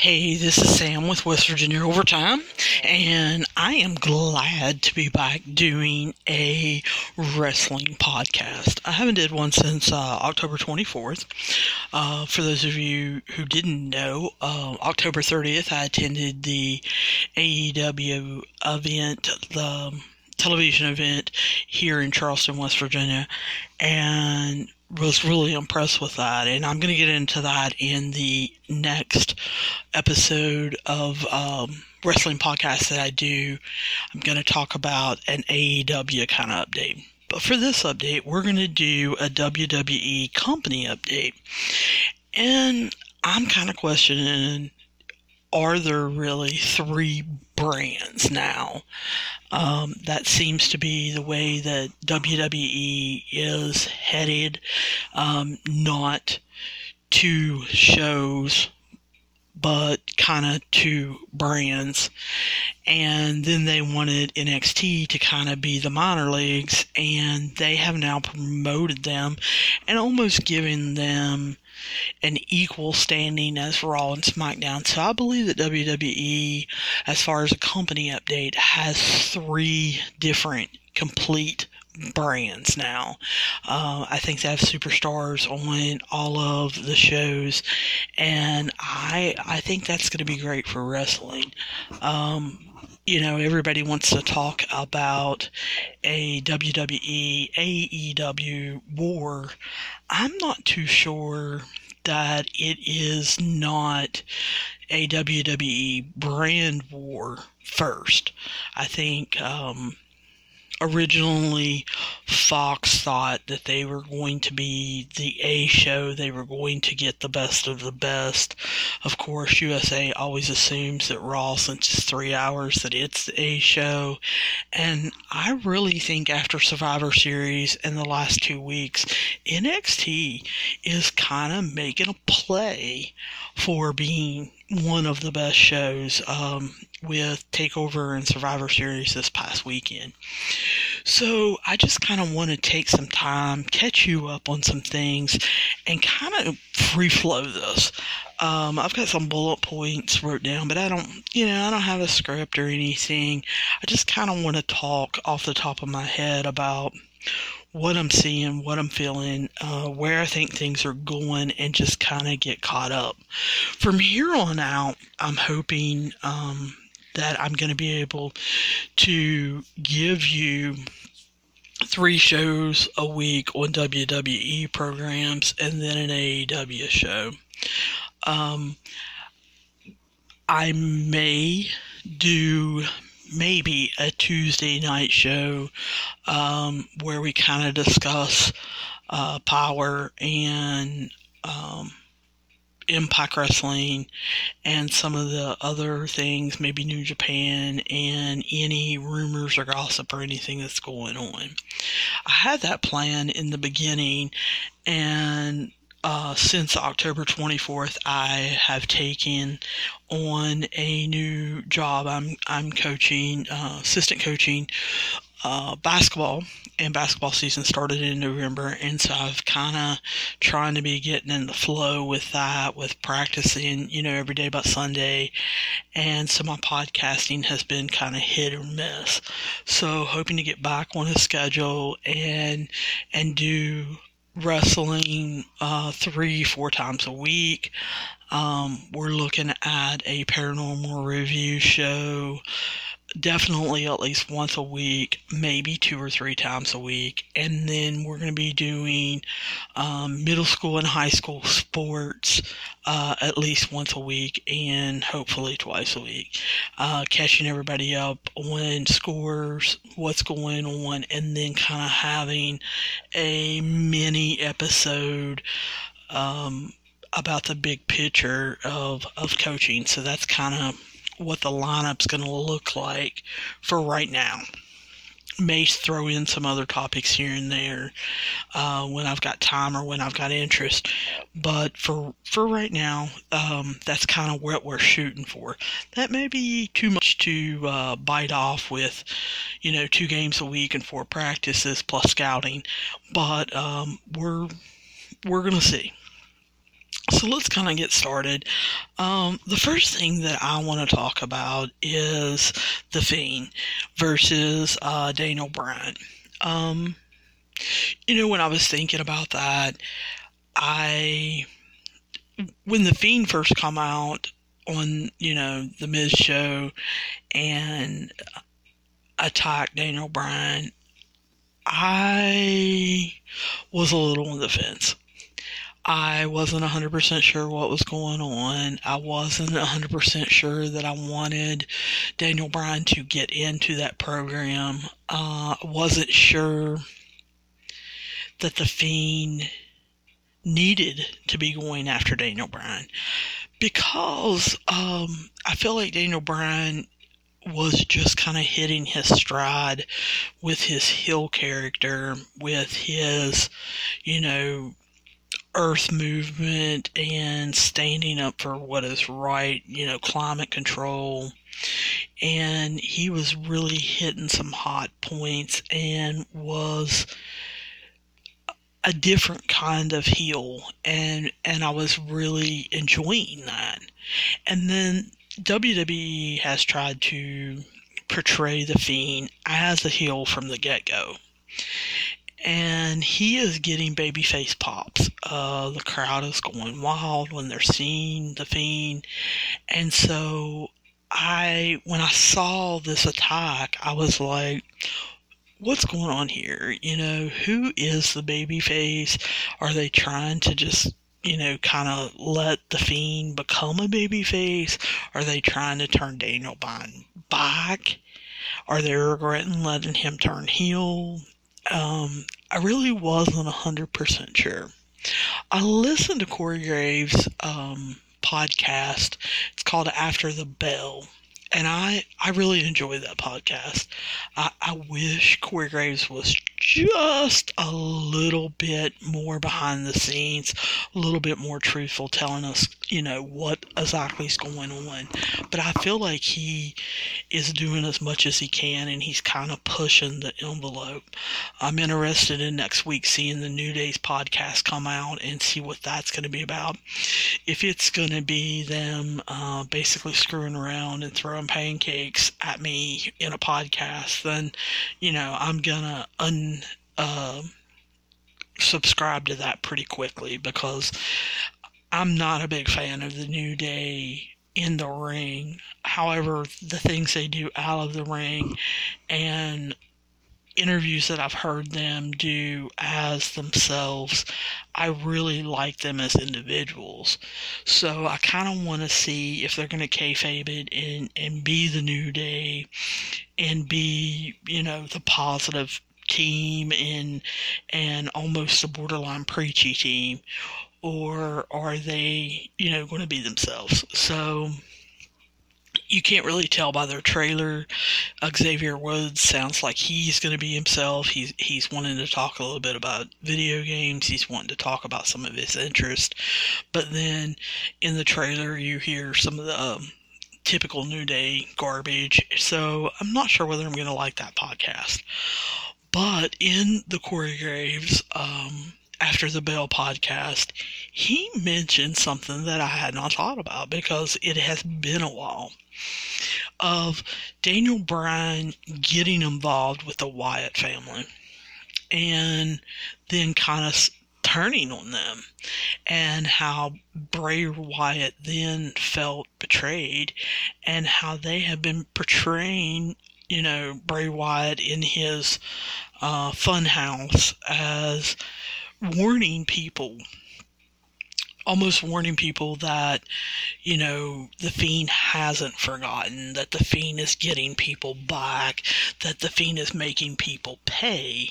Hey, this is Sam with West Virginia Overtime, and I am glad to be back doing a wrestling podcast. I haven't did one since uh, October 24th. Uh, for those of you who didn't know, uh, October 30th, I attended the AEW event, the television event here in Charleston, West Virginia, and was really impressed with that, and I'm going to get into that in the next episode of um, wrestling podcast that I do. I'm going to talk about an AEW kind of update. But for this update, we're going to do a WWE company update. And I'm kind of questioning are there really three brands now? Um, that seems to be the way that WWE is headed. Um, not two shows, but kind of two brands. And then they wanted NXT to kind of be the minor leagues, and they have now promoted them and almost given them an equal standing as Raw and SmackDown. So I believe that WWE, as far as a company update, has three different complete brands now. Uh, I think they have superstars on all of the shows, and I I think that's going to be great for wrestling. Um, you know, everybody wants to talk about a WWE AEW war. I'm not too sure that it is not a WWE brand war first. I think um, originally Fox thought that they were going to be the A show, they were going to get the best of the best. Of course, USA always assumes that Raw, since it's three hours, that it's the A show. And I really think after Survivor Series and the last two weeks, NXT is kind of making a play for being one of the best shows um, with Takeover and Survivor Series this past weekend. So I just kind of want to take some time, catch you up on some things, and kind of free flow this. Um, I've got some bullet points wrote down, but I don't, you know, I don't have a script or anything. I just kind of want to talk off the top of my head about what I'm seeing, what I'm feeling, uh, where I think things are going, and just kind of get caught up. From here on out, I'm hoping um, that I'm going to be able to give you three shows a week on WWE programs and then an AEW show. Um, I may do maybe a Tuesday night show um, where we kind of discuss uh, power and um, Impact Wrestling and some of the other things, maybe New Japan and any rumors or gossip or anything that's going on. I had that plan in the beginning and uh, since October 24th, I have taken on a new job. I'm I'm coaching, uh, assistant coaching uh, basketball, and basketball season started in November, and so I've kind of trying to be getting in the flow with that, with practicing, you know, every day but Sunday, and so my podcasting has been kind of hit or miss. So hoping to get back on a schedule and and do wrestling uh, three, four times a week. Um, we're looking at a paranormal review show definitely at least once a week, maybe two or three times a week. And then we're going to be doing um, middle school and high school sports uh, at least once a week and hopefully twice a week. Uh, catching everybody up on scores, what's going on, and then kind of having a mini episode. Um, about the big picture of, of coaching. So that's kind of what the lineup's going to look like for right now. May throw in some other topics here and there uh, when I've got time or when I've got interest, but for for right now, um, that's kind of what we're shooting for. That may be too much to uh, bite off with, you know, two games a week and four practices plus scouting, but um, we're we're gonna see. So let's kind of get started. Um, the first thing that I want to talk about is The Fiend versus uh, Daniel Bryan. Um, you know, when I was thinking about that, I when the Fiend first come out on you know the Miz show and attacked Daniel Bryan, I was a little on the fence. I wasn't 100% sure what was going on. I wasn't 100% sure that I wanted Daniel Bryan to get into that program. Uh, I wasn't sure that the Fiend needed to be going after Daniel Bryan because um, I feel like Daniel Bryan was just kind of hitting his stride with his heel character, with his, you know, earth movement and standing up for what is right, you know, climate control. And he was really hitting some hot points and was a different kind of heel and and I was really enjoying that. And then WWE has tried to portray the Fiend as a heel from the get go. And he is getting babyface pops. Uh, the crowd is going wild when they're seeing the Fiend. And so I, when I saw this attack, I was like, what's going on here? You know, who is the babyface? Are they trying to just you know, kind of let the Fiend become a babyface? Are they trying to turn Daniel Bryan back? Are they regretting letting him turn heel? Um, I really wasn't 100% sure. I listened to Corey Graves' um, podcast. It's called After the Bell and I I really enjoy that podcast. I, I wish Corey Graves was just a little bit more behind the scenes, a little bit more truthful, telling us you know what exactly is going on. But I feel like he is doing as much as he can, and he's kind of pushing the envelope. I'm interested in next week seeing the New Days podcast come out and see what that's going to be about. If it's going to be them uh, basically screwing around and throwing pancakes at me in a podcast, then you know I'm gonna un. Uh, subscribe to that pretty quickly because I'm not a big fan of the New Day in the ring. However, the things they do out of the ring and interviews that I've heard them do as themselves, I really like them as individuals. So I kind of want to see if they're going to kayfabe it and, and be the New Day and be, you know, the positive team and and almost a borderline preachy team or are they, you know, going to be themselves? So you can't really tell by their trailer. Xavier Woods sounds like he's going to be himself. He's he's wanting to talk a little bit about video games. He's wanting to talk about some of his interest. But then in the trailer, you hear some of the um, typical New Day garbage. So I'm not sure whether I'm going to like that podcast. But in the Corey Graves um, after the Bell podcast, he mentioned something that I had not thought about because it has been a while of Daniel Bryan getting involved with the Wyatt family and then kind of turning on them and how Bray Wyatt then felt betrayed and how they have been portraying you know Bray Wyatt in his uh, funhouse as warning people almost warning people that, you know, the Fiend hasn't forgotten, that the Fiend is getting people back, that the Fiend is making people pay.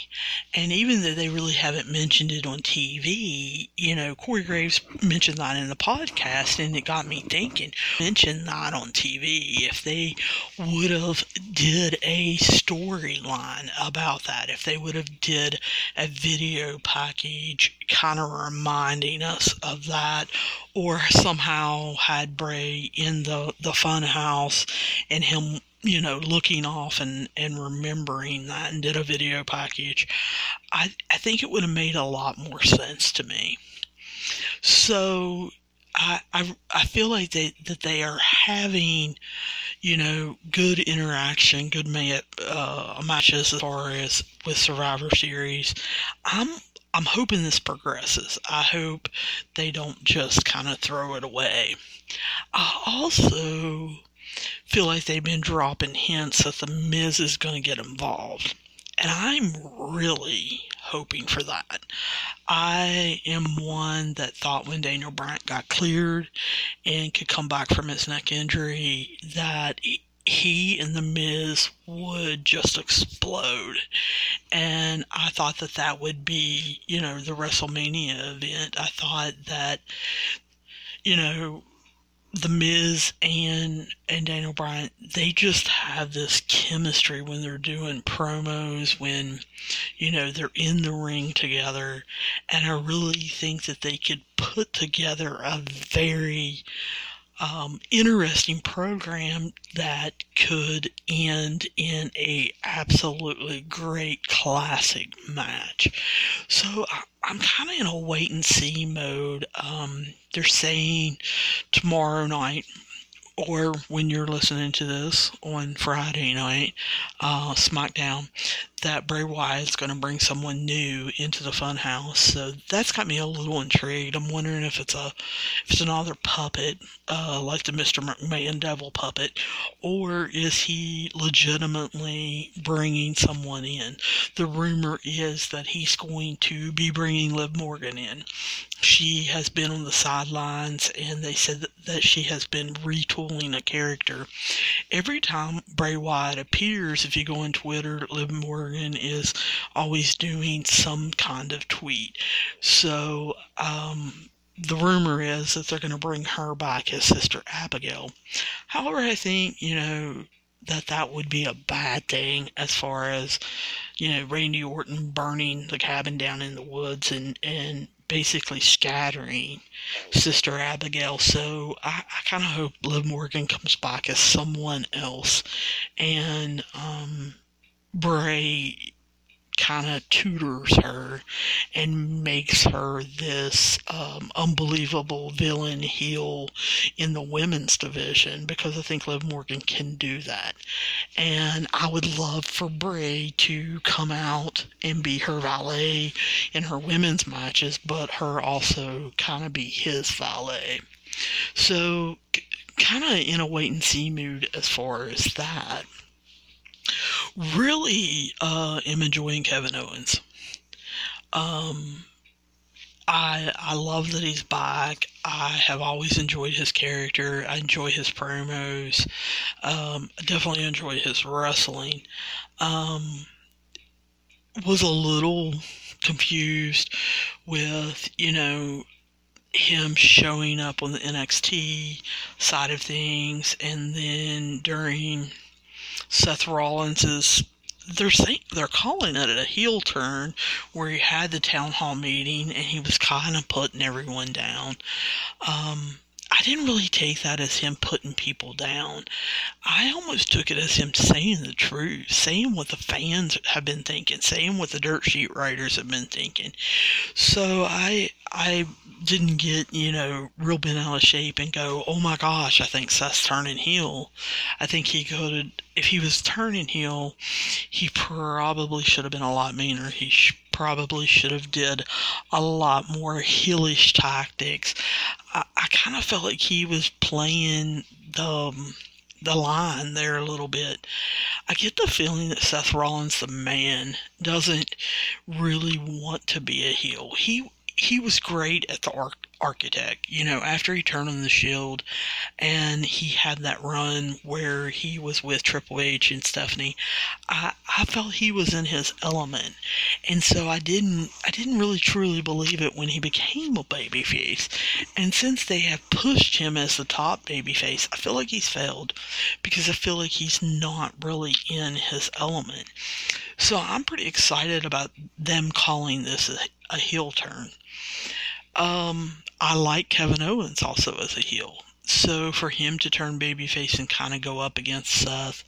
And even though they really haven't mentioned it on TV, you know, Corey Graves mentioned that in the podcast, and it got me thinking, mention that on TV. If they would have did a storyline about that, if they would have did a video package kind of reminding us of that or somehow had Bray in the, the fun house and him, you know, looking off and, and remembering that and did a video package, I, I think it would have made a lot more sense to me. So I, I, feel like they, that they are having, you know, good interaction, good mat, uh, matches as far as with Survivor Series. I'm I'm hoping this progresses. I hope they don't just kind of throw it away. I also feel like they've been dropping hints that the Miz is going to get involved. And I'm really hoping for that. I am one that thought when Daniel Bryan got cleared and could come back from his neck injury that he and the Miz would just explode. And I thought that that would be, you know, the WrestleMania event. I thought that, you know, the Miz and and Daniel Bryan, they just have this chemistry when they're doing promos, when you know they're in the ring together, and I really think that they could put together a very um, interesting program that could end in a absolutely great classic match. So I, am kind of in a wait and see mode. Um, they're saying tomorrow night or when you're listening to this on Friday night, uh, SmackDown, that Bray Wyatt's going to bring someone new into the Funhouse. So that's got me a little intrigued. I'm wondering if it's a if it's another puppet, uh, like the Mr. McMahon Devil puppet, or is he legitimately bringing someone in? The rumor is that he's going to be bringing Liv Morgan in. She has been on the sidelines, and they said that, she has been retooling a character. Every time Bray Wyatt appears, if you go on Twitter, Liv Morgan Morgan is always doing some kind of tweet. So, um, the rumor is that they're going to bring her back as Sister Abigail. However, I think, you know, that that would be a bad thing as far as, you know, Randy Orton burning the cabin down in the woods and, and basically scattering Sister Abigail. So I, I kind of hope Liv Morgan comes back as someone else. And, um, Bray kind of tutors her and makes her this um, unbelievable villain heel in the women's division because I think Liv Morgan can do that. And I would love for Bray to come out and be her valet in her women's matches, but her also kind of be his valet. So, kind of in a wait and see mood as far as that really uh, am enjoying Kevin Owens. Um, I I love that he's back. I have always enjoyed his character. I enjoy his promos. Um, I definitely enjoy his wrestling. Um, was a little confused with you know him showing up on the NXT side of things, and then during Seth Rollins is they're saying they're calling it a heel turn where he had the town hall meeting and he was kind of putting everyone down. Um, I didn't really take that as him putting people down. I almost took it as him saying the truth, saying what the fans have been thinking, saying what the dirt sheet writers have been thinking. So I I didn't get, you know, real bent out of shape and go, oh my gosh, I think Seth's turning heel. I think he could, if he was turning heel, he probably should have been a lot meaner. He sh- probably should have did a lot more heelish tactics. I, I kind of felt like he was playing the um, the line there a little bit. I get the feeling that Seth Rollins, the man, doesn't really want to be a heel. He he was great at the arc, architect. You know, after he turned on the Shield, and he had that run where he was with Triple H and Stephanie, I I felt he was in his element, and so I didn't I didn't really truly believe it when he became a babyface, and since they have pushed him as the top babyface, I feel like he's failed because I feel like he's not really in his element. So I'm pretty excited about them calling this a, a heel turn. Um, I like Kevin Owens also as a heel. So for him to turn babyface and kind of go up against Seth,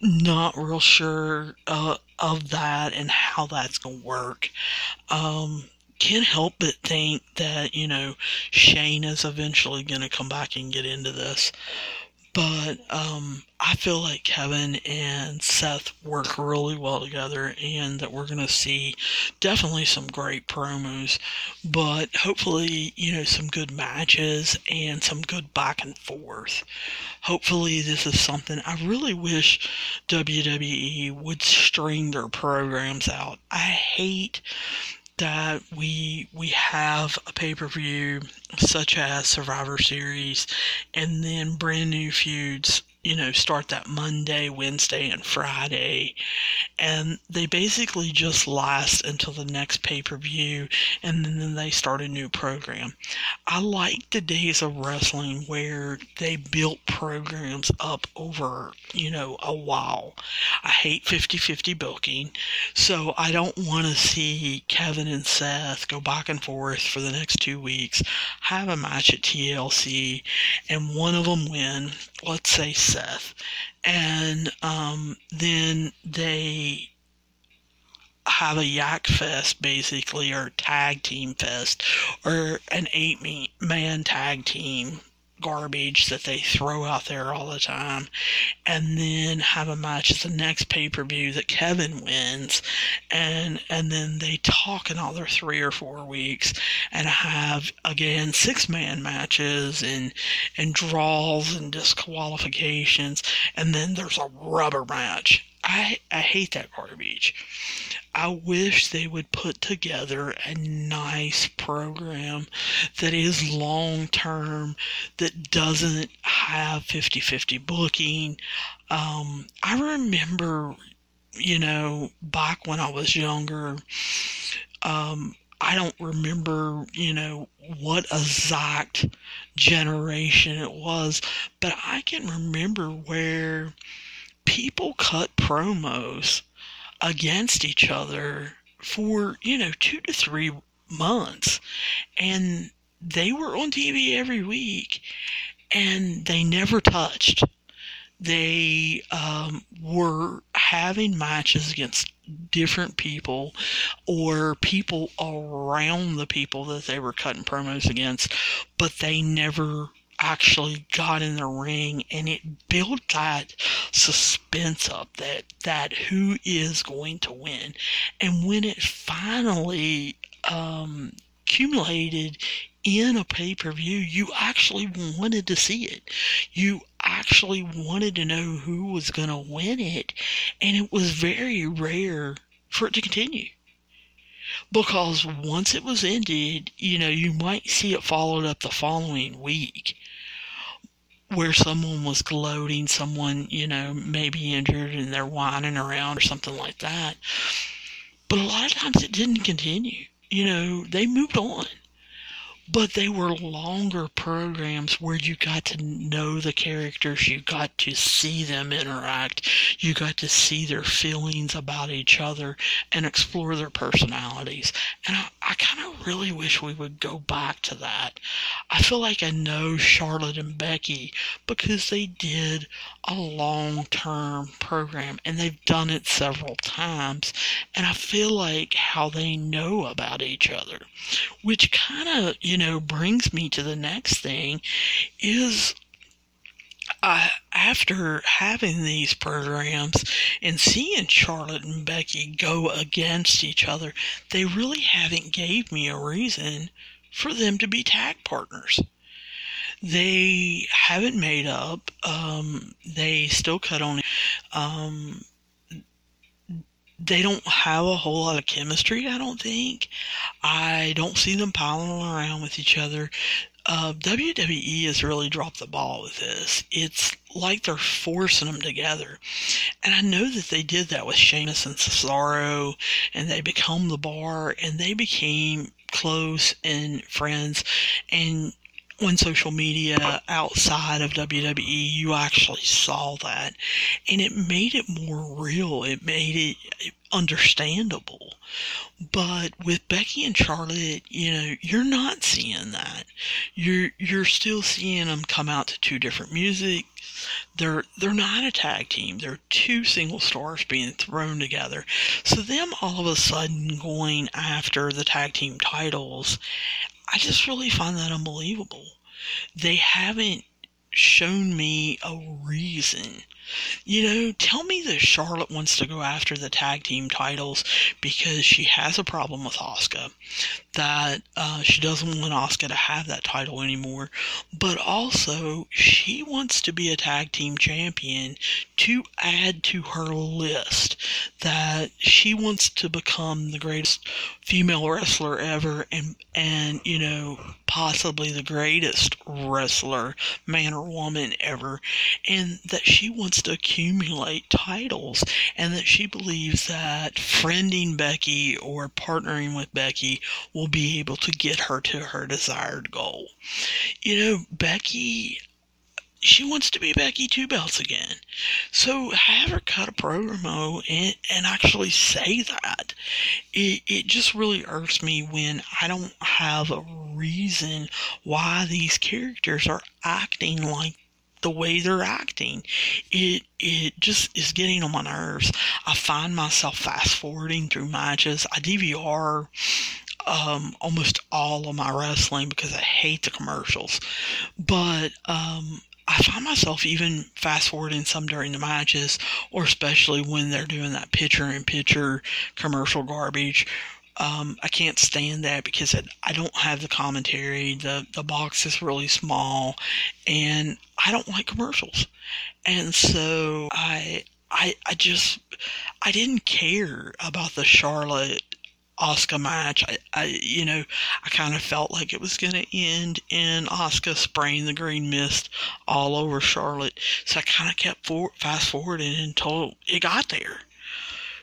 not real sure uh, of that and how that's going to work. Um, can't help but think that, you know, Shane is eventually going to come back and get into this. But um, I feel like Kevin and Seth work really well together, and that we're going to see definitely some great promos, but hopefully, you know, some good matches and some good back and forth. Hopefully, this is something I really wish WWE would string their programs out. I hate that we we have a pay per view such as Survivor Series, and then brand new feuds you know, start that Monday, Wednesday, and Friday. And they basically just last until the next pay per view, and then they start a new program. I like the days of wrestling where they built programs up over, you know, a while. I hate 50 50 booking, so I don't want to see Kevin and Seth go back and forth for the next two weeks, have a match at TLC, and one of them win, let's say Seth, and um, then they have a yak fest basically or tag team fest or an eight man tag team garbage that they throw out there all the time, and then have a match at the next pay per view that Kevin wins, and and then they talk another three or four weeks, and have again six man matches and and draws and disqualifications, and then there's a rubber match. I I hate that garbage. I wish they would put together a nice program that is long term, that doesn't have 50 50 booking. Um, I remember, you know, back when I was younger, um, I don't remember, you know, what exact generation it was, but I can remember where people cut promos against each other for, you know, two to three months. And they were on TV every week and they never touched. They um, were having matches against different people or people around the people that they were cutting promos against, but they never actually got in the ring and it built that suspense up that that who is going to win. And when it finally um, accumulated in a pay-per-view you actually wanted to see it. You actually wanted to know who was going to win it. And it was very rare for it to continue. Because once it was ended, you know, you might see it followed up the following week where someone was gloating, someone, you know, maybe injured and they're whining around or something like that. But a lot of times it didn't continue. You know, they moved on but they were longer programs where you got to know the characters, you got to see them interact, you got to see their feelings about each other and explore their personalities. And I, I kind of really wish we would go back to that. I feel like I know Charlotte and Becky because they did a long term program and they've done it several times. And I feel like how they know about each other, which kind of, you know, brings me to the next thing is uh, after having these programs and seeing Charlotte and Becky go against each other, they really haven't gave me a reason for them to be tag partners. They haven't made up. Um, they still cut on. Um, they don't have a whole lot of chemistry, I don't think. I don't see them piling around with each other. Uh, WWE has really dropped the ball with this. It's like they're forcing them together. And I know that they did that with Sheamus and Cesaro, and they become the bar, and they became close and friends. And on social media outside of WWE, you actually saw that. And it made it more real. It made it, understandable. But with Becky and Charlotte, you know, you're not seeing that. You're you're still seeing them come out to two different music. They're they're not a tag team. They're two single stars being thrown together. So them all of a sudden going after the tag team titles, I just really find that unbelievable. They haven't shown me a reason you know, tell me that Charlotte wants to go after the tag team titles because she has a problem with Asuka, that uh, she doesn't want Asuka to have that title anymore, but also she wants to be a tag team champion to add to her list that she wants to become the greatest female wrestler ever and and you know possibly the greatest wrestler man or woman ever and that she wants to accumulate titles and that she believes that friending Becky or partnering with Becky will be able to get her to her desired goal. You know, Becky she wants to be Becky Two Belts again. So have her cut a promo and, and actually say that. It, it just really irks me when I don't have a reason why these characters are acting like the way they're acting. It it just is getting on my nerves. I find myself fast forwarding through matches. I DVR um, almost all of my wrestling because I hate the commercials. But um, I find myself even fast forwarding some during the matches, or especially when they're doing that picture in picture commercial garbage. Um, I can't stand that because it, I don't have the commentary. The the box is really small, and I don't like commercials. And so I I I just I didn't care about the Charlotte Asuka match. I, I you know, I kind of felt like it was going to end in Asuka spraying the green mist all over Charlotte. So I kind of kept fast forwarding until it got there.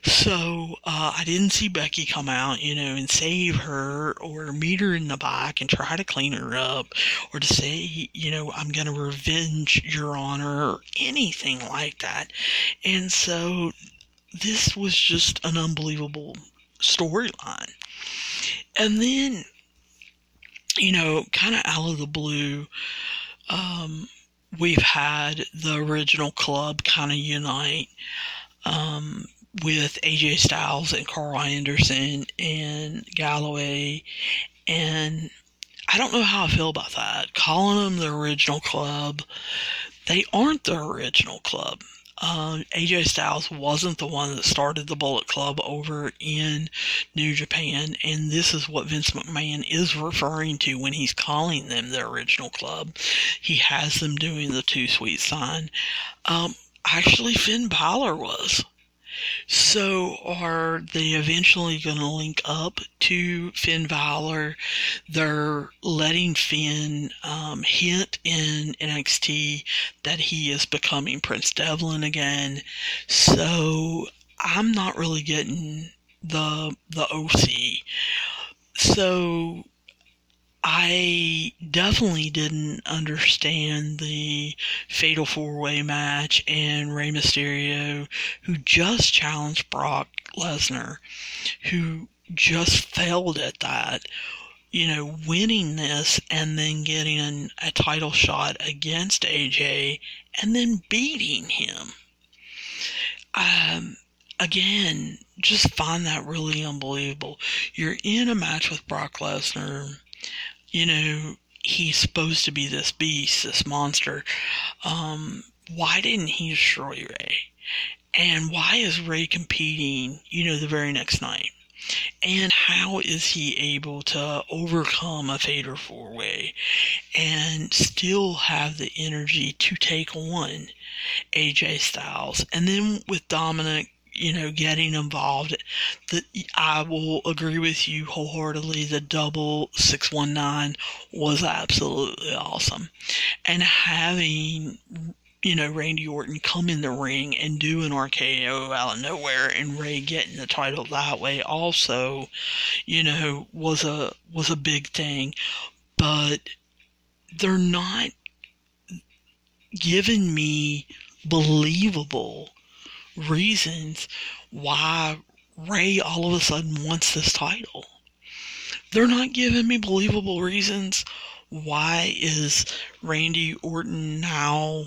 So uh, I didn't see Becky come out, you know, and save her or meet her in the back and try to clean her up or to say, you know, I'm going to revenge your honor or anything like that. And so this was just an unbelievable storyline. And then, you know, kind of out of the blue, um, we've had the original club kind of unite um, with AJ Styles and Karl Anderson and Galloway. And I don't know how I feel about that. Calling them the original club, they aren't the original club uh, AJ Styles wasn't the one that started the Bullet Club over in New Japan, and this is what Vince McMahon is referring to when he's calling them the original club. He has them doing the Too Sweet sign. Um, actually, Finn Balor was. So are they eventually going to link up to Finn Balor? They're letting Finn um, hint in NXT that he is becoming Prince Devlin again. So I'm not really getting the the OC. So I definitely didn't understand the Fatal Four Way match and Rey Mysterio, who just challenged Brock Lesnar, who just failed at that. You know, winning this and then getting a title shot against AJ and then beating him. Um, again, just find that really unbelievable. You're in a match with Brock Lesnar you know, he's supposed to be this beast, this monster. Um, why didn't he destroy Rey? And why is Rey competing, you know, the very next night? And how is he able to overcome a fatal four way and still have the energy to take on AJ Styles? And then with Dominic you know, getting involved. That I will agree with you wholeheartedly. The double six one nine was absolutely awesome, and having you know Randy Orton come in the ring and do an RKO out of nowhere, and Rey getting the title that way also, you know, was a was a big thing, but they're not giving me believable reasons why Rey all of a sudden wants this title. They're not giving me believable reasons. Why is Randy Orton now,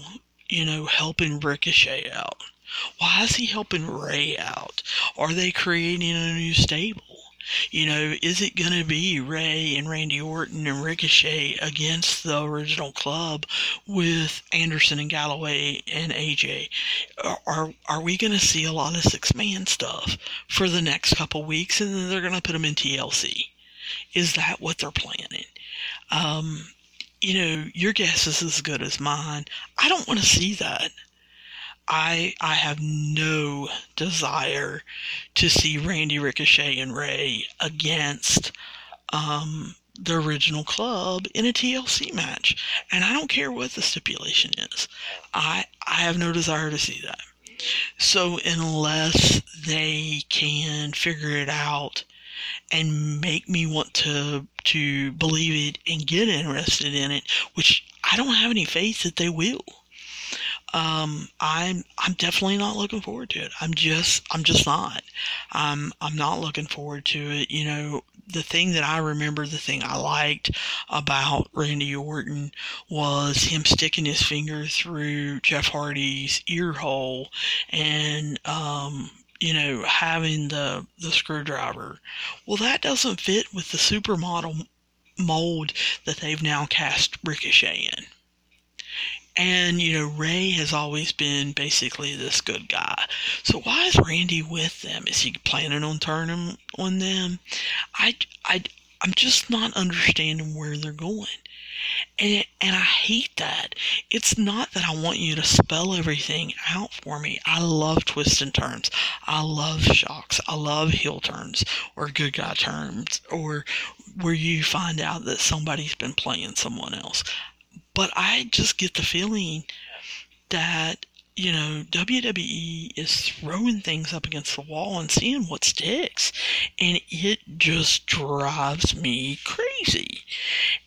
you know, helping Ricochet out? Why is he helping Rey out? Are they creating a new stable? You know, is it going to be Rey and Randy Orton and Ricochet against the original club with Anderson and Galloway and AJ? Are are we going to see a lot of six man stuff for the next couple weeks, and then they're going to put them in TLC? Is that what they're planning? Um, you know, your guess is as good as mine. I don't want to see that. I I have no desire to see Randy Ricochet and Rey against um, the original club in a TLC match, and I don't care what the stipulation is. I I have no desire to see that. So unless they can figure it out and make me want to to believe it and get interested in it, which I don't have any faith that they will um, I'm I'm definitely not looking forward to it. I'm just I'm just not. I'm I'm not looking forward to it. You know, the thing that I remember, the thing I liked about Randy Orton was him sticking his finger through Jeff Hardy's ear hole and um, you know, having the the screwdriver. Well, that doesn't fit with the supermodel mold that they've now cast Ricochet in. And, you know, Rey has always been basically this good guy. So why is Randy with them? Is he planning on turning on them? I, I, I'm just not understanding where they're going. And, and I hate that. It's not that I want you to spell everything out for me. I love twists and turns. I love shocks. I love heel turns or good guy turns or where you find out that somebody's been playing someone else. But I just get the feeling that, you know, WWE is throwing things up against the wall and seeing what sticks. And it just drives me crazy.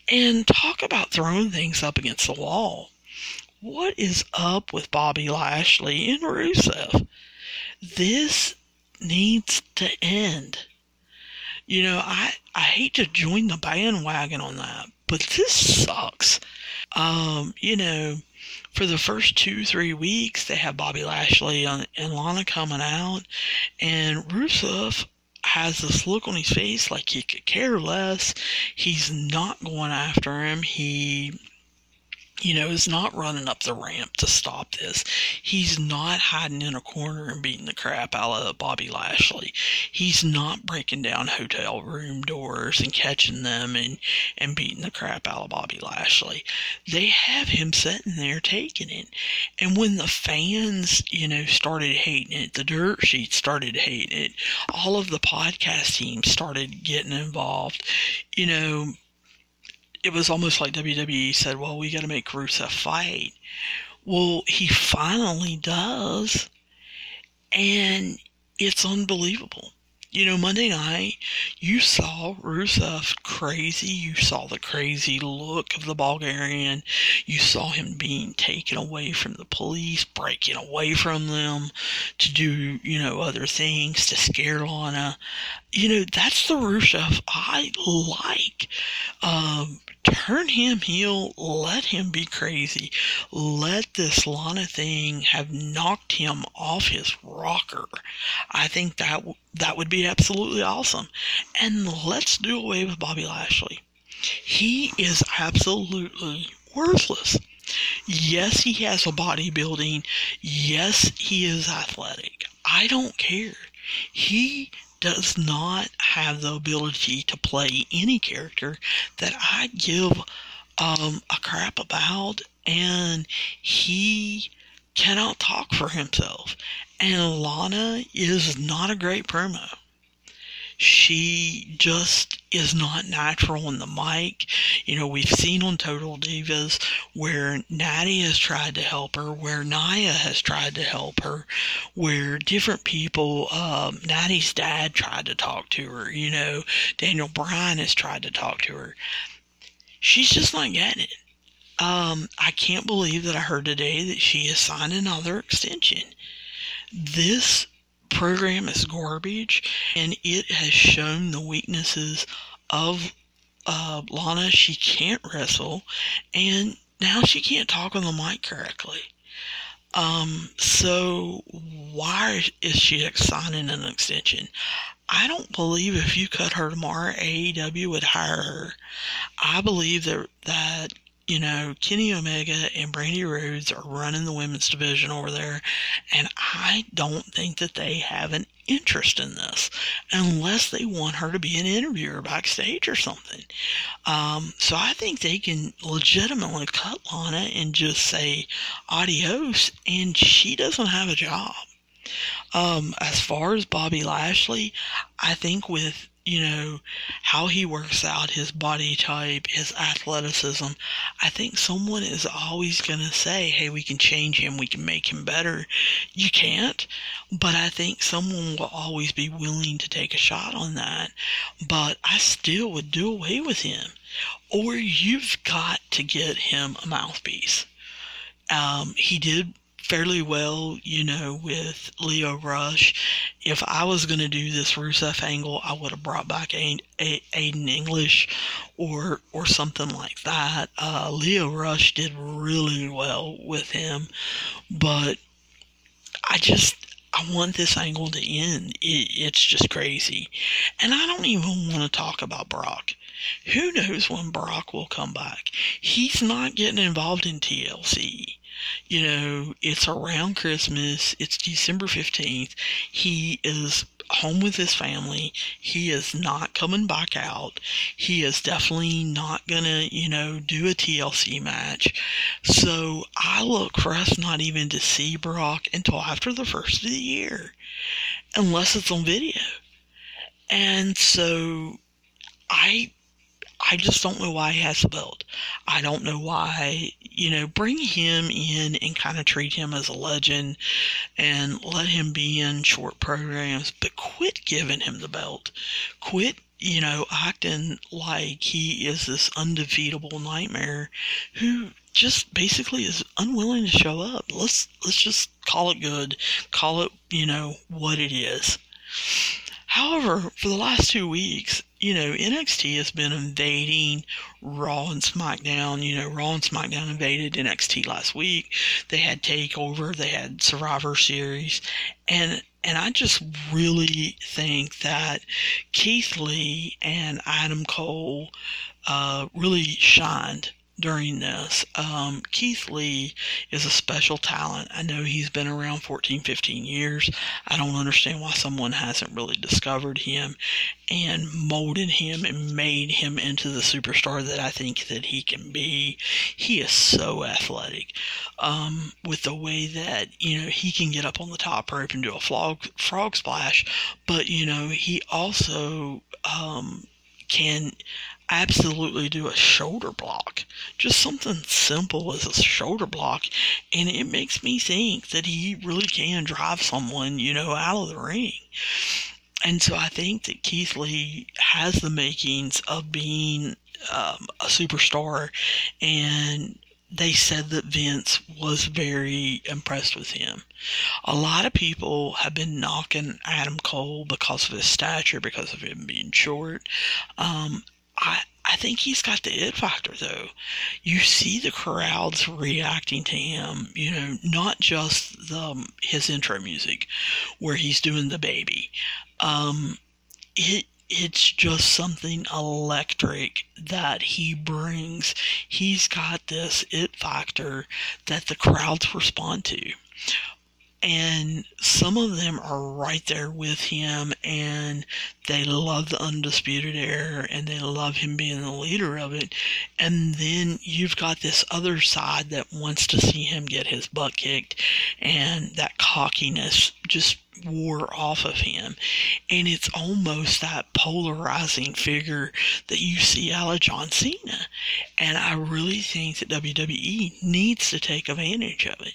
And talk about throwing things up against the wall. What is up with Bobby Lashley and Rusev? This needs to end. You know, I, I hate to join the bandwagon on that, but this sucks. Um, you know, for the first two, three weeks, they have Bobby Lashley and Lana coming out, and Rusev has this look on his face like he could care less. He's not going after him. He you know, is not running up the ramp to stop this. He's not hiding in a corner and beating the crap out of Bobby Lashley. He's not breaking down hotel room doors and catching them and, and beating the crap out of Bobby Lashley. They have him sitting there taking it. And when the fans, you know, started hating it, the dirt sheets started hating it, all of the podcast teams started getting involved, you know, it was almost like WWE said, well, we got to make Rusev fight. Well, he finally does. And it's unbelievable. You know, Monday night, you saw Rusev crazy. You saw the crazy look of the Bulgarian. You saw him being taken away from the police, breaking away from them to do, you know, other things to scare Lana. You know, that's the Rusev I like. Um, turn him heel, let him be crazy. Let this Lana thing have knocked him off his rocker. I think that that would be absolutely awesome. And let's do away with Bobby Lashley. He is absolutely worthless. Yes, he has a bodybuilding. Yes, he is athletic. I don't care. He does not have the ability to play any character that I give um, a crap about, and he cannot talk for himself. And Lana is not a great promo she just is not natural on the mic. You know, we've seen on Total Divas where Natty has tried to help her, where Naya has tried to help her, where different people, um, Natty's dad tried to talk to her, you know, Daniel Bryan has tried to talk to her. She's just not getting it. Um, I can't believe that I heard today that she has signed another extension. This program is garbage and it has shown the weaknesses of uh, Lana. She can't wrestle and now she can't talk on the mic correctly. Um, so why is she signing an extension? I don't believe if you cut her tomorrow, AEW would hire her. I believe that that you know, Kenny Omega and Brandi Rhodes are running the women's division over there, and I don't think that they have an interest in this unless they want her to be an interviewer backstage or something. Um, so I think they can legitimately cut Lana and just say adios, and she doesn't have a job. Um, as far as Bobby Lashley, I think with you know, how he works out, his body type, his athleticism. I think someone is always going to say, hey, we can change him, we can make him better. You can't, but I think someone will always be willing to take a shot on that. But I still would do away with him. Or you've got to get him a mouthpiece. Um, he did fairly well, you know, with Lio Rush. If I was going to do this Rusev angle, I would have brought back Aiden, Aiden English or or something like that. Uh, Lio Rush did really well with him, but I just I want this angle to end. It, it's just crazy, and I don't even want to talk about Brock. Who knows when Brock will come back? He's not getting involved in TLC you know, it's around Christmas. It's December 15th. He is home with his family. He is not coming back out. He is definitely not gonna, you know, do a TLC match. So I look for us not even to see Brock until after the first of the year, unless it's on video. And so I I just don't know why he has the belt. I don't know why, you know, bring him in and kind of treat him as a legend and let him be in short programs, but quit giving him the belt. Quit, you know, acting like he is this undefeatable nightmare who just basically is unwilling to show up. Let's let's just call it good. Call it, you know, what it is. However, for the last two weeks, you know, NXT has been invading Raw and SmackDown. You know, Raw and SmackDown invaded NXT last week. They had Takeover, they had Survivor Series, and and I just really think that Keith Lee and Adam Cole uh, really shined during this. Um, Keith Lee is a special talent. I know he's been around 14, 15 years. I don't understand why someone hasn't really discovered him and molded him and made him into the superstar that I think that he can be. He is so athletic. Um, with the way that, you know, he can get up on the top rope and do a frog, frog splash, but, you know, he also, um, can absolutely do a shoulder block. Just something simple as a shoulder block. And it makes me think that he really can drive someone, you know, out of the ring. And so I think that Keith Lee has the makings of being um, a superstar. And they said that Vince was very impressed with him. A lot of people have been knocking Adam Cole because of his stature, because of him being short. Um, I I think he's got the it factor though. You see the crowds reacting to him, you know, not just the his intro music where he's doing the baby. Um it it's just something electric that he brings. He's got this it factor that the crowds respond to and some of them are right there with him and they love the undisputed era and they love him being the leader of it. And then you've got this other side that wants to see him get his butt kicked and that cockiness just wore off of him. And it's almost that polarizing figure that you see out of John Cena. And I really think that WWE needs to take advantage of it.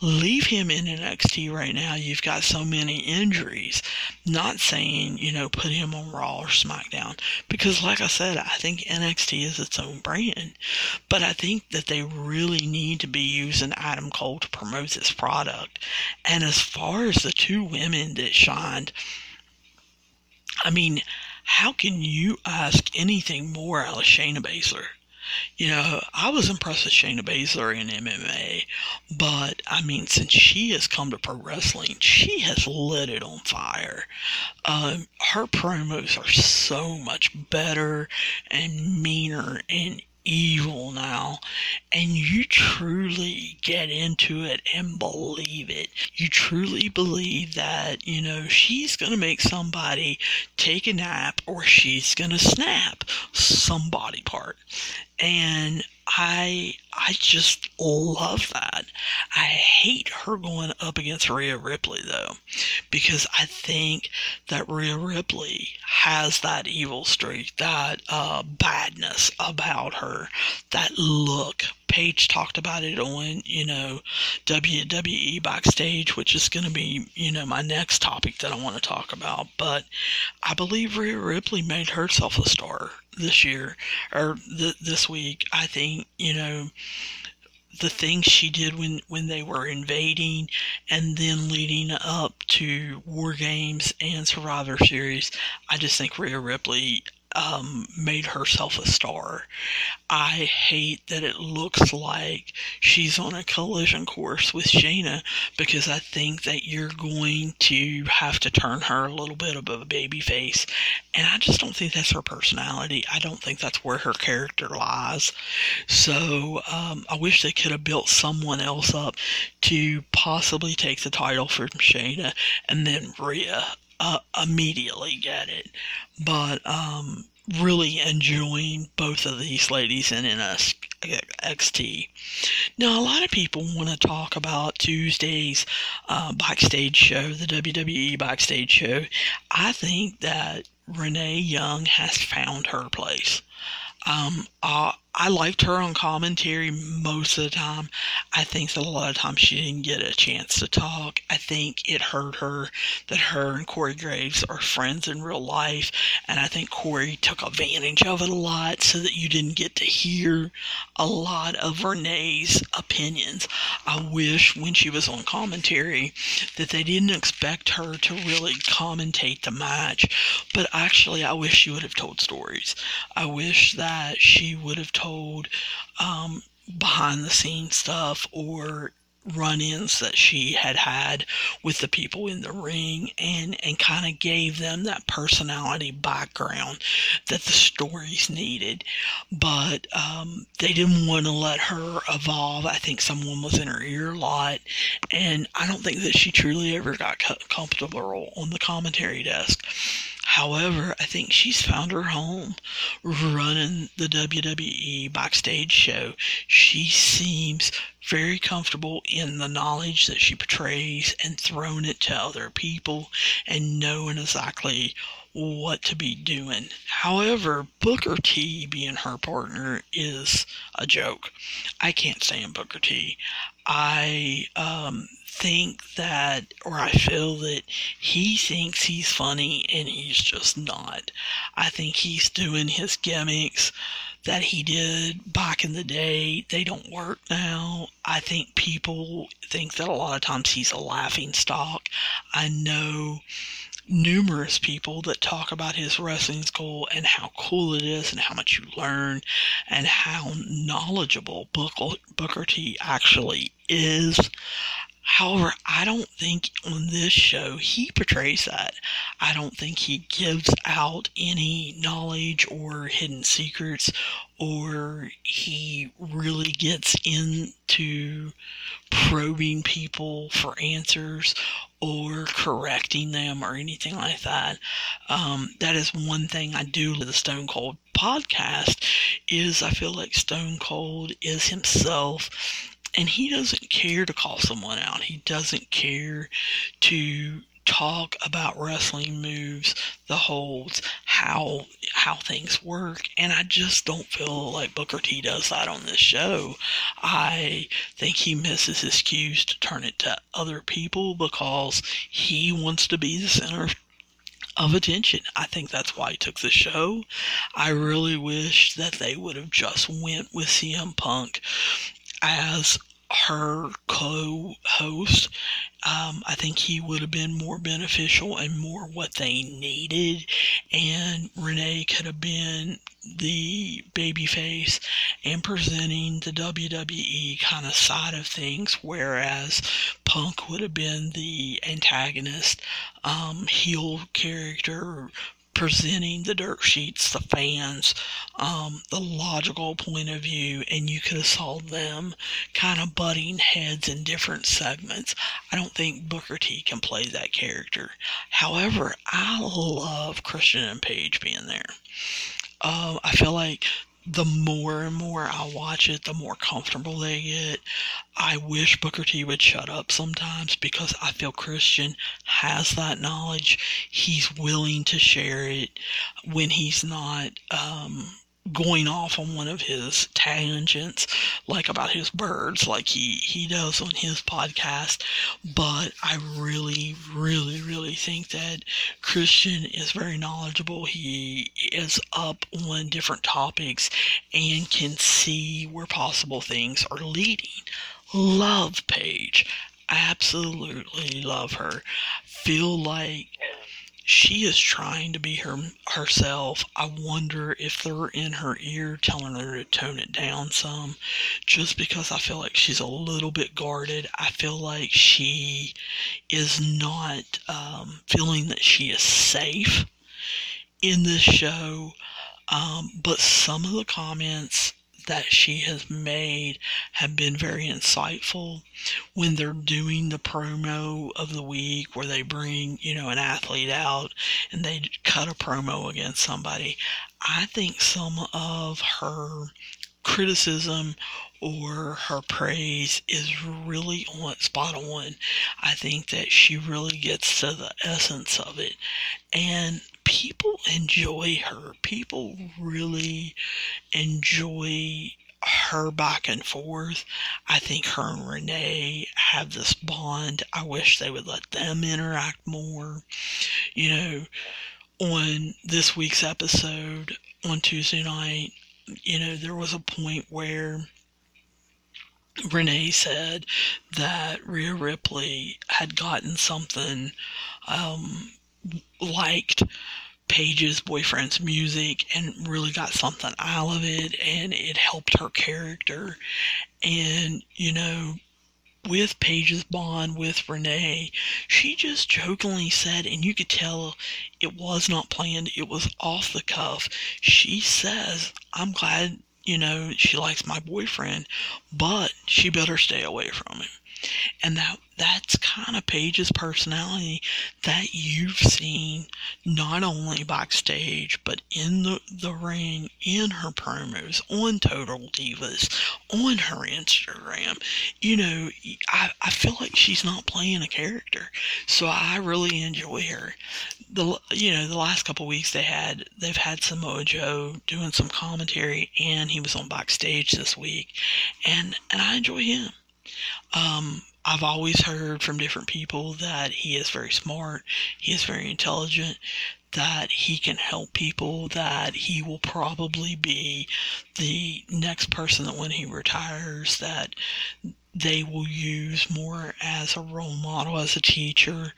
Leave him in NXT right now. You've got so many injuries. Not saying, you know, put him on Raw or SmackDown. Because, like I said, I think NXT is its own brand. But I think that they really need to be using Adam Cole to promote this product. And as far as the two women that shined. I mean, how can you ask anything more out of Shayna Baszler? You know, I was impressed with Shayna Baszler in MMA, but I mean, since she has come to pro wrestling, she has lit it on fire. Um, her promos are so much better and meaner and evil now. And you truly get into it and believe it. You truly believe that you know she's going to make somebody take a nap or she's going to snap some body part. And I I just love that. I hate her going up against Rhea Ripley though, because I think that Rhea Ripley has that evil streak, that uh, badness about her, that look. Paige talked about it on, you know, WWE backstage, which is going to be, you know, my next topic that I want to talk about. But I believe Rhea Ripley made herself a star this year or th- this week. I think, you know, the things she did when, when they were invading and then leading up to War Games and Survivor Series, I just think Rhea Ripley um, made herself a star. I hate that it looks like she's on a collision course with Shayna because I think that you're going to have to turn her a little bit of a baby face. And I just don't think that's her personality. I don't think that's where her character lies. So um, I wish they could have built someone else up to possibly take the title from Shayna and then Rhea uh, immediately get it. But um, really enjoying both of these ladies in NXT. Now, a lot of people want to talk about Tuesday's uh, backstage show, the WWE backstage show. I think that Renee Young has found her place. Um, uh, I liked her on commentary most of the time. I think that a lot of times she didn't get a chance to talk. I think it hurt her that her and Corey Graves are friends in real life, and I think Corey took advantage of it a lot so that you didn't get to hear a lot of Renee's opinions. I wish when she was on commentary that they didn't expect her to really commentate the match, but actually, I wish she would have told stories. I wish that she would have told um, behind the scenes stuff or run-ins that she had had with the people in the ring and and kind of gave them that personality background that the stories needed. But um, they didn't want to let her evolve. I think someone was in her ear a lot and i don't think that she truly ever got comfortable on the commentary desk However, I think she's found her home running the WWE backstage show. She seems very comfortable in the knowledge that she portrays and throwing it to other people and knowing exactly what to be doing. However, Booker T being her partner is a joke. I can't stand Booker T. I um, think that, or I feel that he thinks he's funny and he's just not. I think he's doing his gimmicks that he did back in the day. They don't work now. I think people think that a lot of times he's a laughing stock. I know numerous people that talk about his wrestling school and how cool it is and how much you learn and how knowledgeable Booker, Booker T actually is. However, I don't think on this show he portrays that. I don't think he gives out any knowledge or hidden secrets, or he really gets into probing people for answers or correcting them or anything like that. Um, that is one thing I do with the Stone Cold podcast is I feel like Stone Cold is himself and he doesn't care to call someone out. He doesn't care to talk about wrestling moves, the holds, how how things work, and I just don't feel like Booker T does that on this show. I think he misses his cues to turn it to other people because he wants to be the center of attention. I think that's why he took the show. I really wish that they would have just went with CM Punk as her co-host Um, I think he would have been more beneficial and more what they needed. And Renee could have been the babyface and presenting the WWE kind of side of things, whereas Punk would have been the antagonist, um, heel character, presenting the dirt sheets, the fans, um, the logical point of view, and you could have saw them kind of butting heads in different segments. I don't think Booker T can play that character. However, I love Christian and Paige being there. Uh, I feel like the more and more I watch it, the more comfortable they get. I wish Booker T would shut up sometimes because I feel Christian has that knowledge. He's willing to share it when he's not um, going off on one of his tangents, like about his birds, like he, he does on his podcast. But I really, really, really think that Christian is very knowledgeable. He is up on different topics and can see where possible things are leading. Love Paige. Absolutely love her. Feel like she is trying to be her herself. I wonder if they're in her ear telling her to tone it down some just because I feel like she's a little bit guarded. I feel like she is not um, feeling that she is safe in this show. Um, but some of the comments that she has made have been very insightful when they're doing the promo of the week where they bring, you know, an athlete out and they cut a promo against somebody. I think some of her criticism or her praise is really on spot on. I think that she really gets to the essence of it. And people enjoy her. People really enjoy her back and forth. I think her and Renee have this bond. I wish they would let them interact more. You know, on this week's episode on Tuesday night, you know, there was a point where Renee said that Rhea Ripley had gotten something um, liked Paige's boyfriend's music and really got something out of it and it helped her character. And, you know, with Paige's bond with Renee, she just jokingly said, and you could tell it was not planned, it was off the cuff. She says, I'm glad, you know, she likes my boyfriend, but she better stay away from him. And that that's kind of Paige's personality that you've seen not only backstage but in the, the ring, in her promos, on Total Divas, on her Instagram. You know, I, I feel like she's not playing a character. So I really enjoy her. The you know, the last couple weeks they had they've had Samoa Joe doing some commentary and he was on backstage this week and and I enjoy him. Um, I've always heard from different people that he is very smart, he is very intelligent, that he can help people, that he will probably be the next person that when he retires, that they will use more as a role model, as a teacher.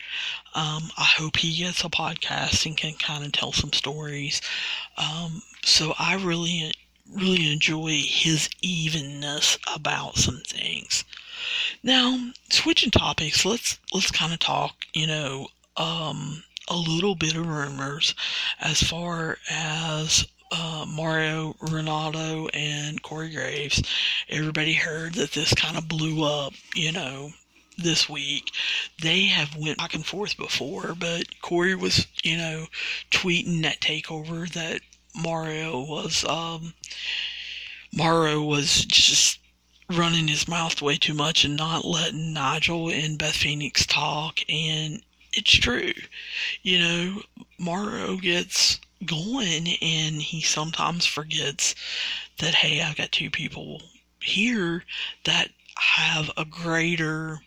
Um, I hope he gets a podcast and can kind of tell some stories. Um, so I really, really enjoy his evenness about some things. Now, switching topics, let's let's kind of talk, you know, um, a little bit of rumors as far as uh, Mauro Ranallo and Corey Graves. Everybody heard that this kind of blew up, you know, this week. They have went back and forth before, but Corey was, you know, tweeting that takeover that Mario was, um, Mauro was just running his mouth way too much and not letting Nigel and Beth Phoenix talk. And it's true. You know, Mauro gets going and he sometimes forgets that, hey, I've got two people here that have a greater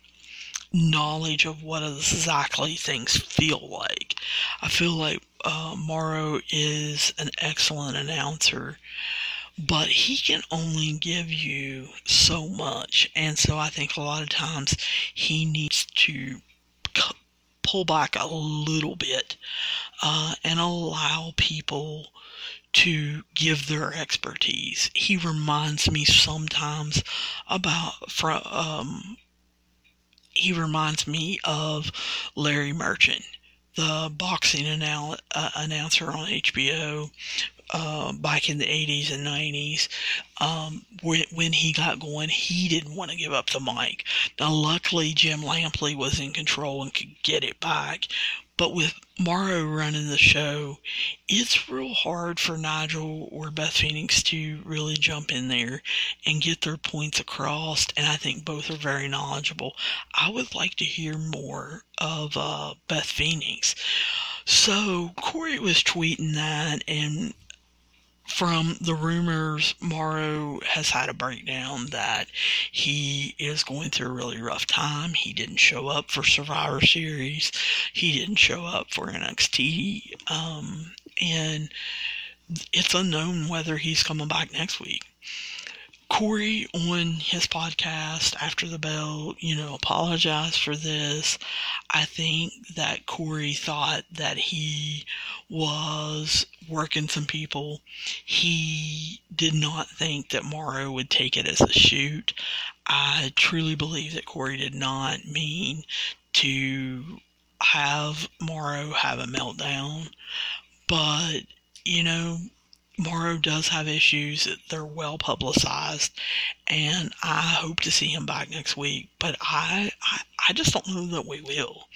knowledge of what exactly things feel like. I feel like uh, Mauro is an excellent announcer but he can only give you so much. And so I think a lot of times he needs to pull back a little bit uh, and allow people to give their expertise. He reminds me sometimes about from um, he reminds me of Larry Merchant, the boxing uh, announcer on HBO uh, back in the 80s and 90s. Um, when, he got going, he didn't want to give up the mic. Now, luckily, Jim Lampley was in control and could get it back. But with Mauro running the show, it's real hard for Nigel or Beth Phoenix to really jump in there and get their points across. And I think both are very knowledgeable. I would like to hear more of uh, Beth Phoenix. So Corey was tweeting that, and from the rumors, Mauro has had a breakdown that he is going through a really rough time. He didn't show up for Survivor Series. He didn't show up for NXT. Um, and it's unknown whether he's coming back next week. Corey on his podcast after the bell, you know, apologized for this. I think that Corey thought that he was working some people. He did not think that Mauro would take it as a shoot. I truly believe that Corey did not mean to have Mauro have a meltdown. But, you know, Mauro does have issues. They're well publicized, and I hope to see him back next week. But I, I, I just don't know that we will.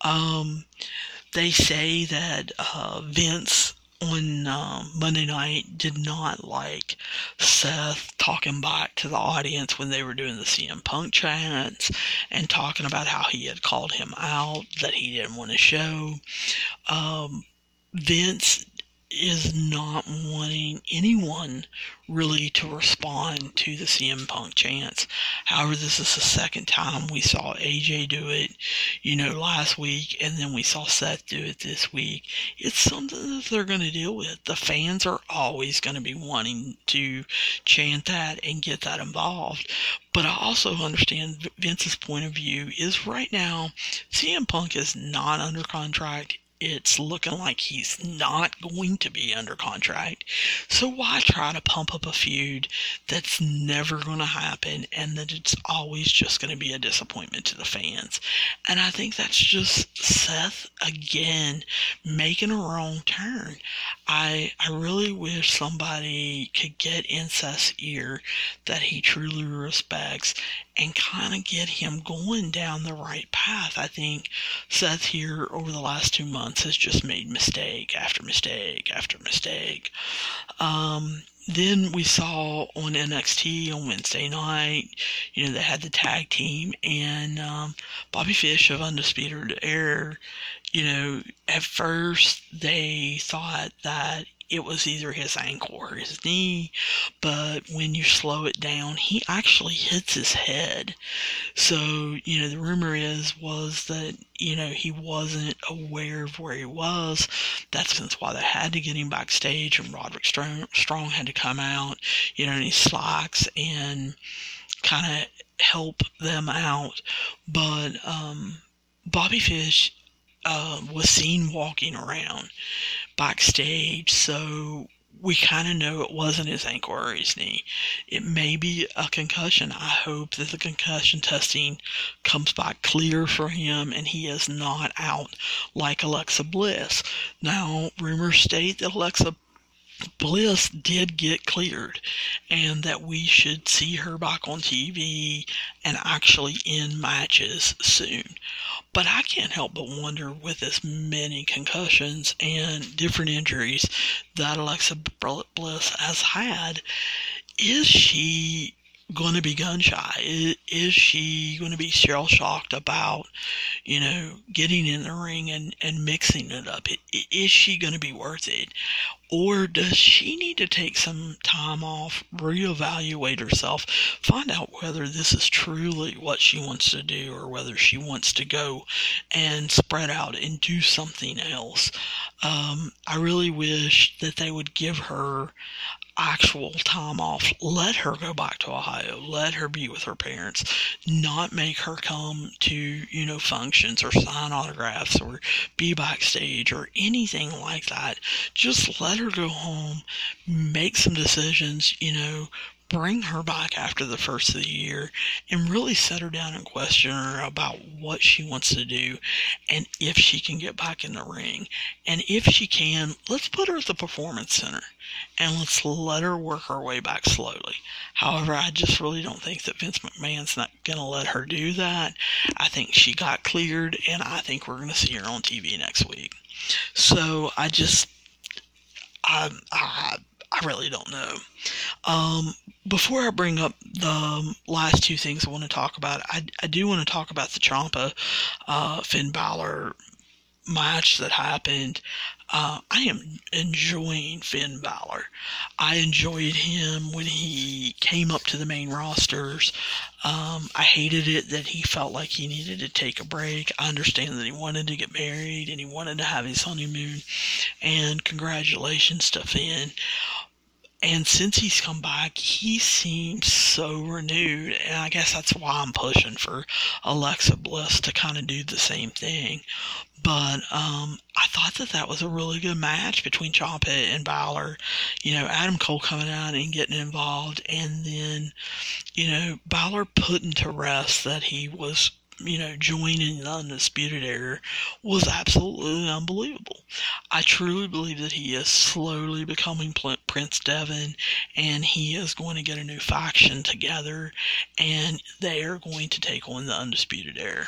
Um, they say that uh, Vince on uh, Monday night did not like Seth talking back to the audience when they were doing the CM Punk chants and talking about how he had called him out, that he didn't want to show. Um, Vince is not wanting anyone really to respond to the CM Punk chants. However, this is the second time we saw AJ do it, you know, last week, and then we saw Seth do it this week. It's something that they're going to deal with. The fans are always going to be wanting to chant that and get that involved. But I also understand Vince's point of view is right now, CM Punk is not under contract it's looking like he's not going to be under contract. So why try to pump up a feud that's never going to happen and that it's always just going to be a disappointment to the fans? And I think that's just Seth again making a wrong turn. I I really wish somebody could get in Seth's ear that he truly respects and kind of get him going down the right path. I think Seth here over the last two months has just made mistake after mistake after mistake. Um, then we saw on NXT on Wednesday night, you know, they had the tag team and um, Bobby Fish of Undisputed Era. you know, at first they thought that it was either his ankle or his knee, but when you slow it down, he actually hits his head. So, you know, the rumor is was that, you know, he wasn't aware of where he was. That's since why they had to get him backstage and Roderick Strong, Strong had to come out, you know, in his slacks and kind of help them out. But um, Bobby Fish uh, was seen walking around backstage, so we kind of know it wasn't his ankle or his knee. It may be a concussion. I hope that the concussion testing comes back clear for him and he is not out like Alexa Bliss. Now, rumors state that Alexa Bliss did get cleared and that we should see her back on TV and actually in matches soon. But I can't help but wonder with as many concussions and different injuries that Alexa Bliss has had, is she going to be gun shy? Is, is she going to be shell shocked about, you know, getting in the ring and, and mixing it up? Is she going to be worth it? Or does she need to take some time off, reevaluate herself, find out whether this is truly what she wants to do or whether she wants to go and spread out and do something else? Um, I really wish that they would give her actual time off. Let her go back to Ohio. Let her be with her parents. Not make her come to, you know, functions or sign autographs or be backstage or anything like that. Just let her go home, make some decisions, you know, bring her back after the first of the year and really set her down and question her about what she wants to do and if she can get back in the ring. And if she can, let's put her at the performance center and let's let her work her way back slowly. However, I just really don't think that Vince McMahon's not going to let her do that. I think she got cleared and I think we're going to see her on TV next week. So I just, I, I I really don't know. Um, before I bring up the last two things I want to talk about, I, I do want to talk about the Ciampa uh, Finn Balor match that happened. Uh, I am enjoying Finn Balor. I enjoyed him when he came up to the main rosters. Um, I hated it that he felt like he needed to take a break. I understand that he wanted to get married and he wanted to have his honeymoon. And congratulations to Finn. And since he's come back, he seems so renewed. And I guess that's why I'm pushing for Alexa Bliss to kind of do the same thing. But um, I thought that that was a really good match between Ciampa and Balor. You know, Adam Cole coming out and getting involved, and then, you know, Balor putting to rest that he was you know, joining the Undisputed Era was absolutely unbelievable. I truly believe that he is slowly becoming Prince Devitt and he is going to get a new faction together and they are going to take on the Undisputed Era.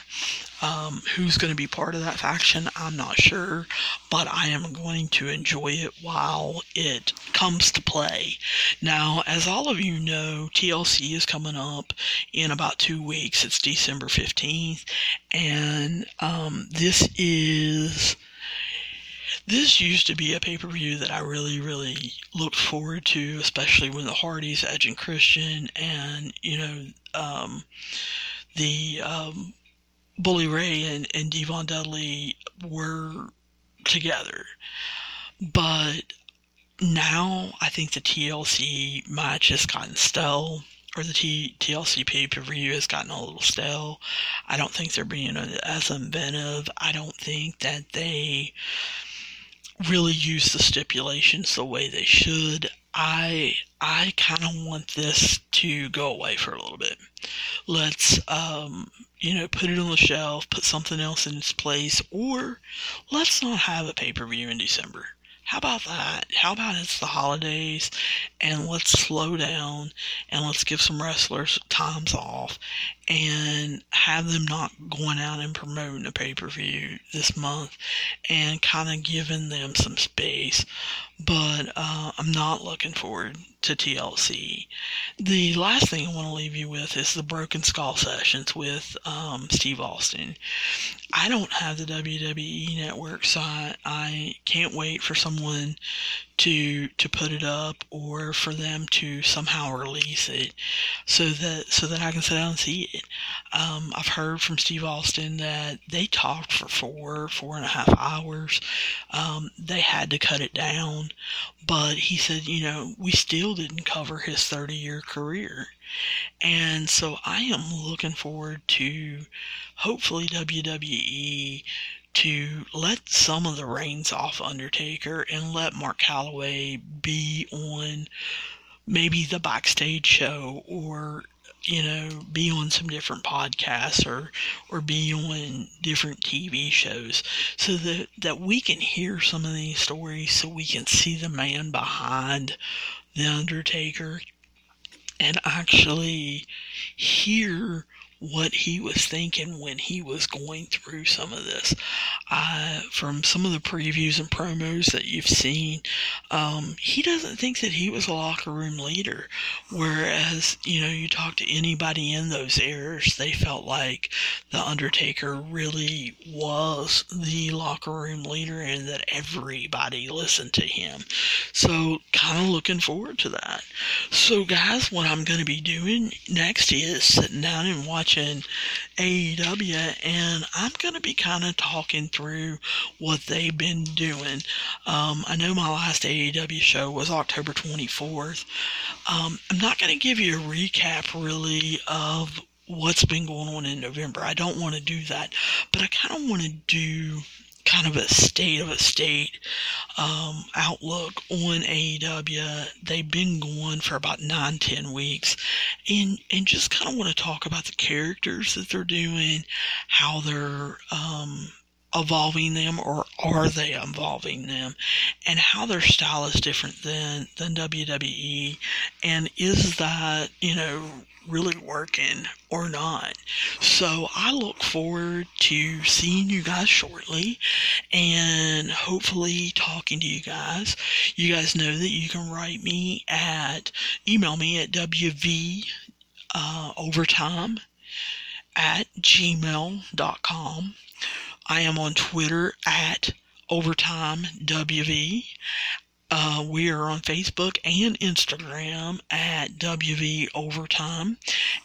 Um, who's going to be part of that faction, I'm not sure, but I am going to enjoy it while it comes to play. Now, as all of you know, TLC is coming up in about two weeks. It's December 15th, and um, this is this used to be a pay per view that I really, really looked forward to, especially when the Hardys, Edge and Christian, and you know, um, the um, Bully Ray and, and D-Von Dudley were together. But now I think the TLC match has gotten stale, or the T- TLC pay per view has gotten a little stale. I don't think they're being as inventive. I don't think that they really use the stipulations the way they should. I I kind of want this to go away for a little bit. Let's um, you know put it on the shelf, put something else in its place, or let's not have a pay per view in December. How about that? How about it's the holidays and let's slow down and let's give some wrestlers times off and have them not going out and promoting a pay per view this month and kind of giving them some space. But uh, I'm not looking forward to TLC. The last thing I want to leave you with is the Broken Skull sessions with um, Steve Austin. I don't have the WWE network, so I, I can't wait for someone to to put it up or for them to somehow release it so that so that I can sit down and see it. Um, I've heard from Steve Austin that they talked for four four and a half hours. Um, they had to cut it down, but he said, you know, we still didn't cover his 30 year career. And so I am looking forward to hopefully WWE to let some of the reins off Undertaker and let Mark Calaway be on maybe the backstage show or you know be on some different podcasts or or be on different TV shows so that that we can hear some of these stories so we can see the man behind the Undertaker and actually hear what he was thinking when he was going through some of this. From some of the previews and promos that you've seen, um, he doesn't think that he was a locker room leader. Whereas, you know, you talk to anybody in those eras, they felt like The Undertaker really was the locker room leader and that everybody listened to him. So, kind of looking forward to that. So, guys, what I'm going to be doing next is sitting down and watching watching AEW, and I'm going to be kind of talking through what they've been doing. Um, I know my last AEW show was October 24th. Um, I'm not going to give you a recap really of what's been going on in November. I don't want to do that, but I kind of want to do kind of a state of a state um, outlook on AEW. They've been going for about nine, ten weeks, and and just kind of want to talk about the characters that they're doing, how they're um, evolving them or are they evolving them and how their style is different than than WWE and is that you know really working or not. So I look forward to seeing you guys shortly and hopefully talking to you guys. You guys know that you can write me at email me at wv uh, overtime at gmail.com I am on Twitter at OvertimeWV. Uh, we are on Facebook and Instagram at WV Overtime.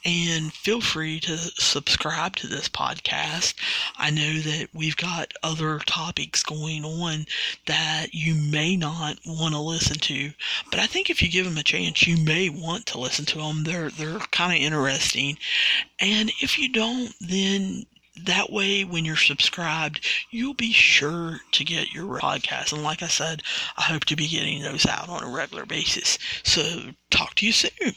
And feel free to subscribe to this podcast. I know that we've got other topics going on that you may not want to listen to, but I think if you give them a chance, you may want to listen to them. They're, they're kind of interesting. And if you don't, then that way, when you're subscribed, you'll be sure to get your podcast. And like I said, I hope to be getting those out on a regular basis. So, talk to you soon.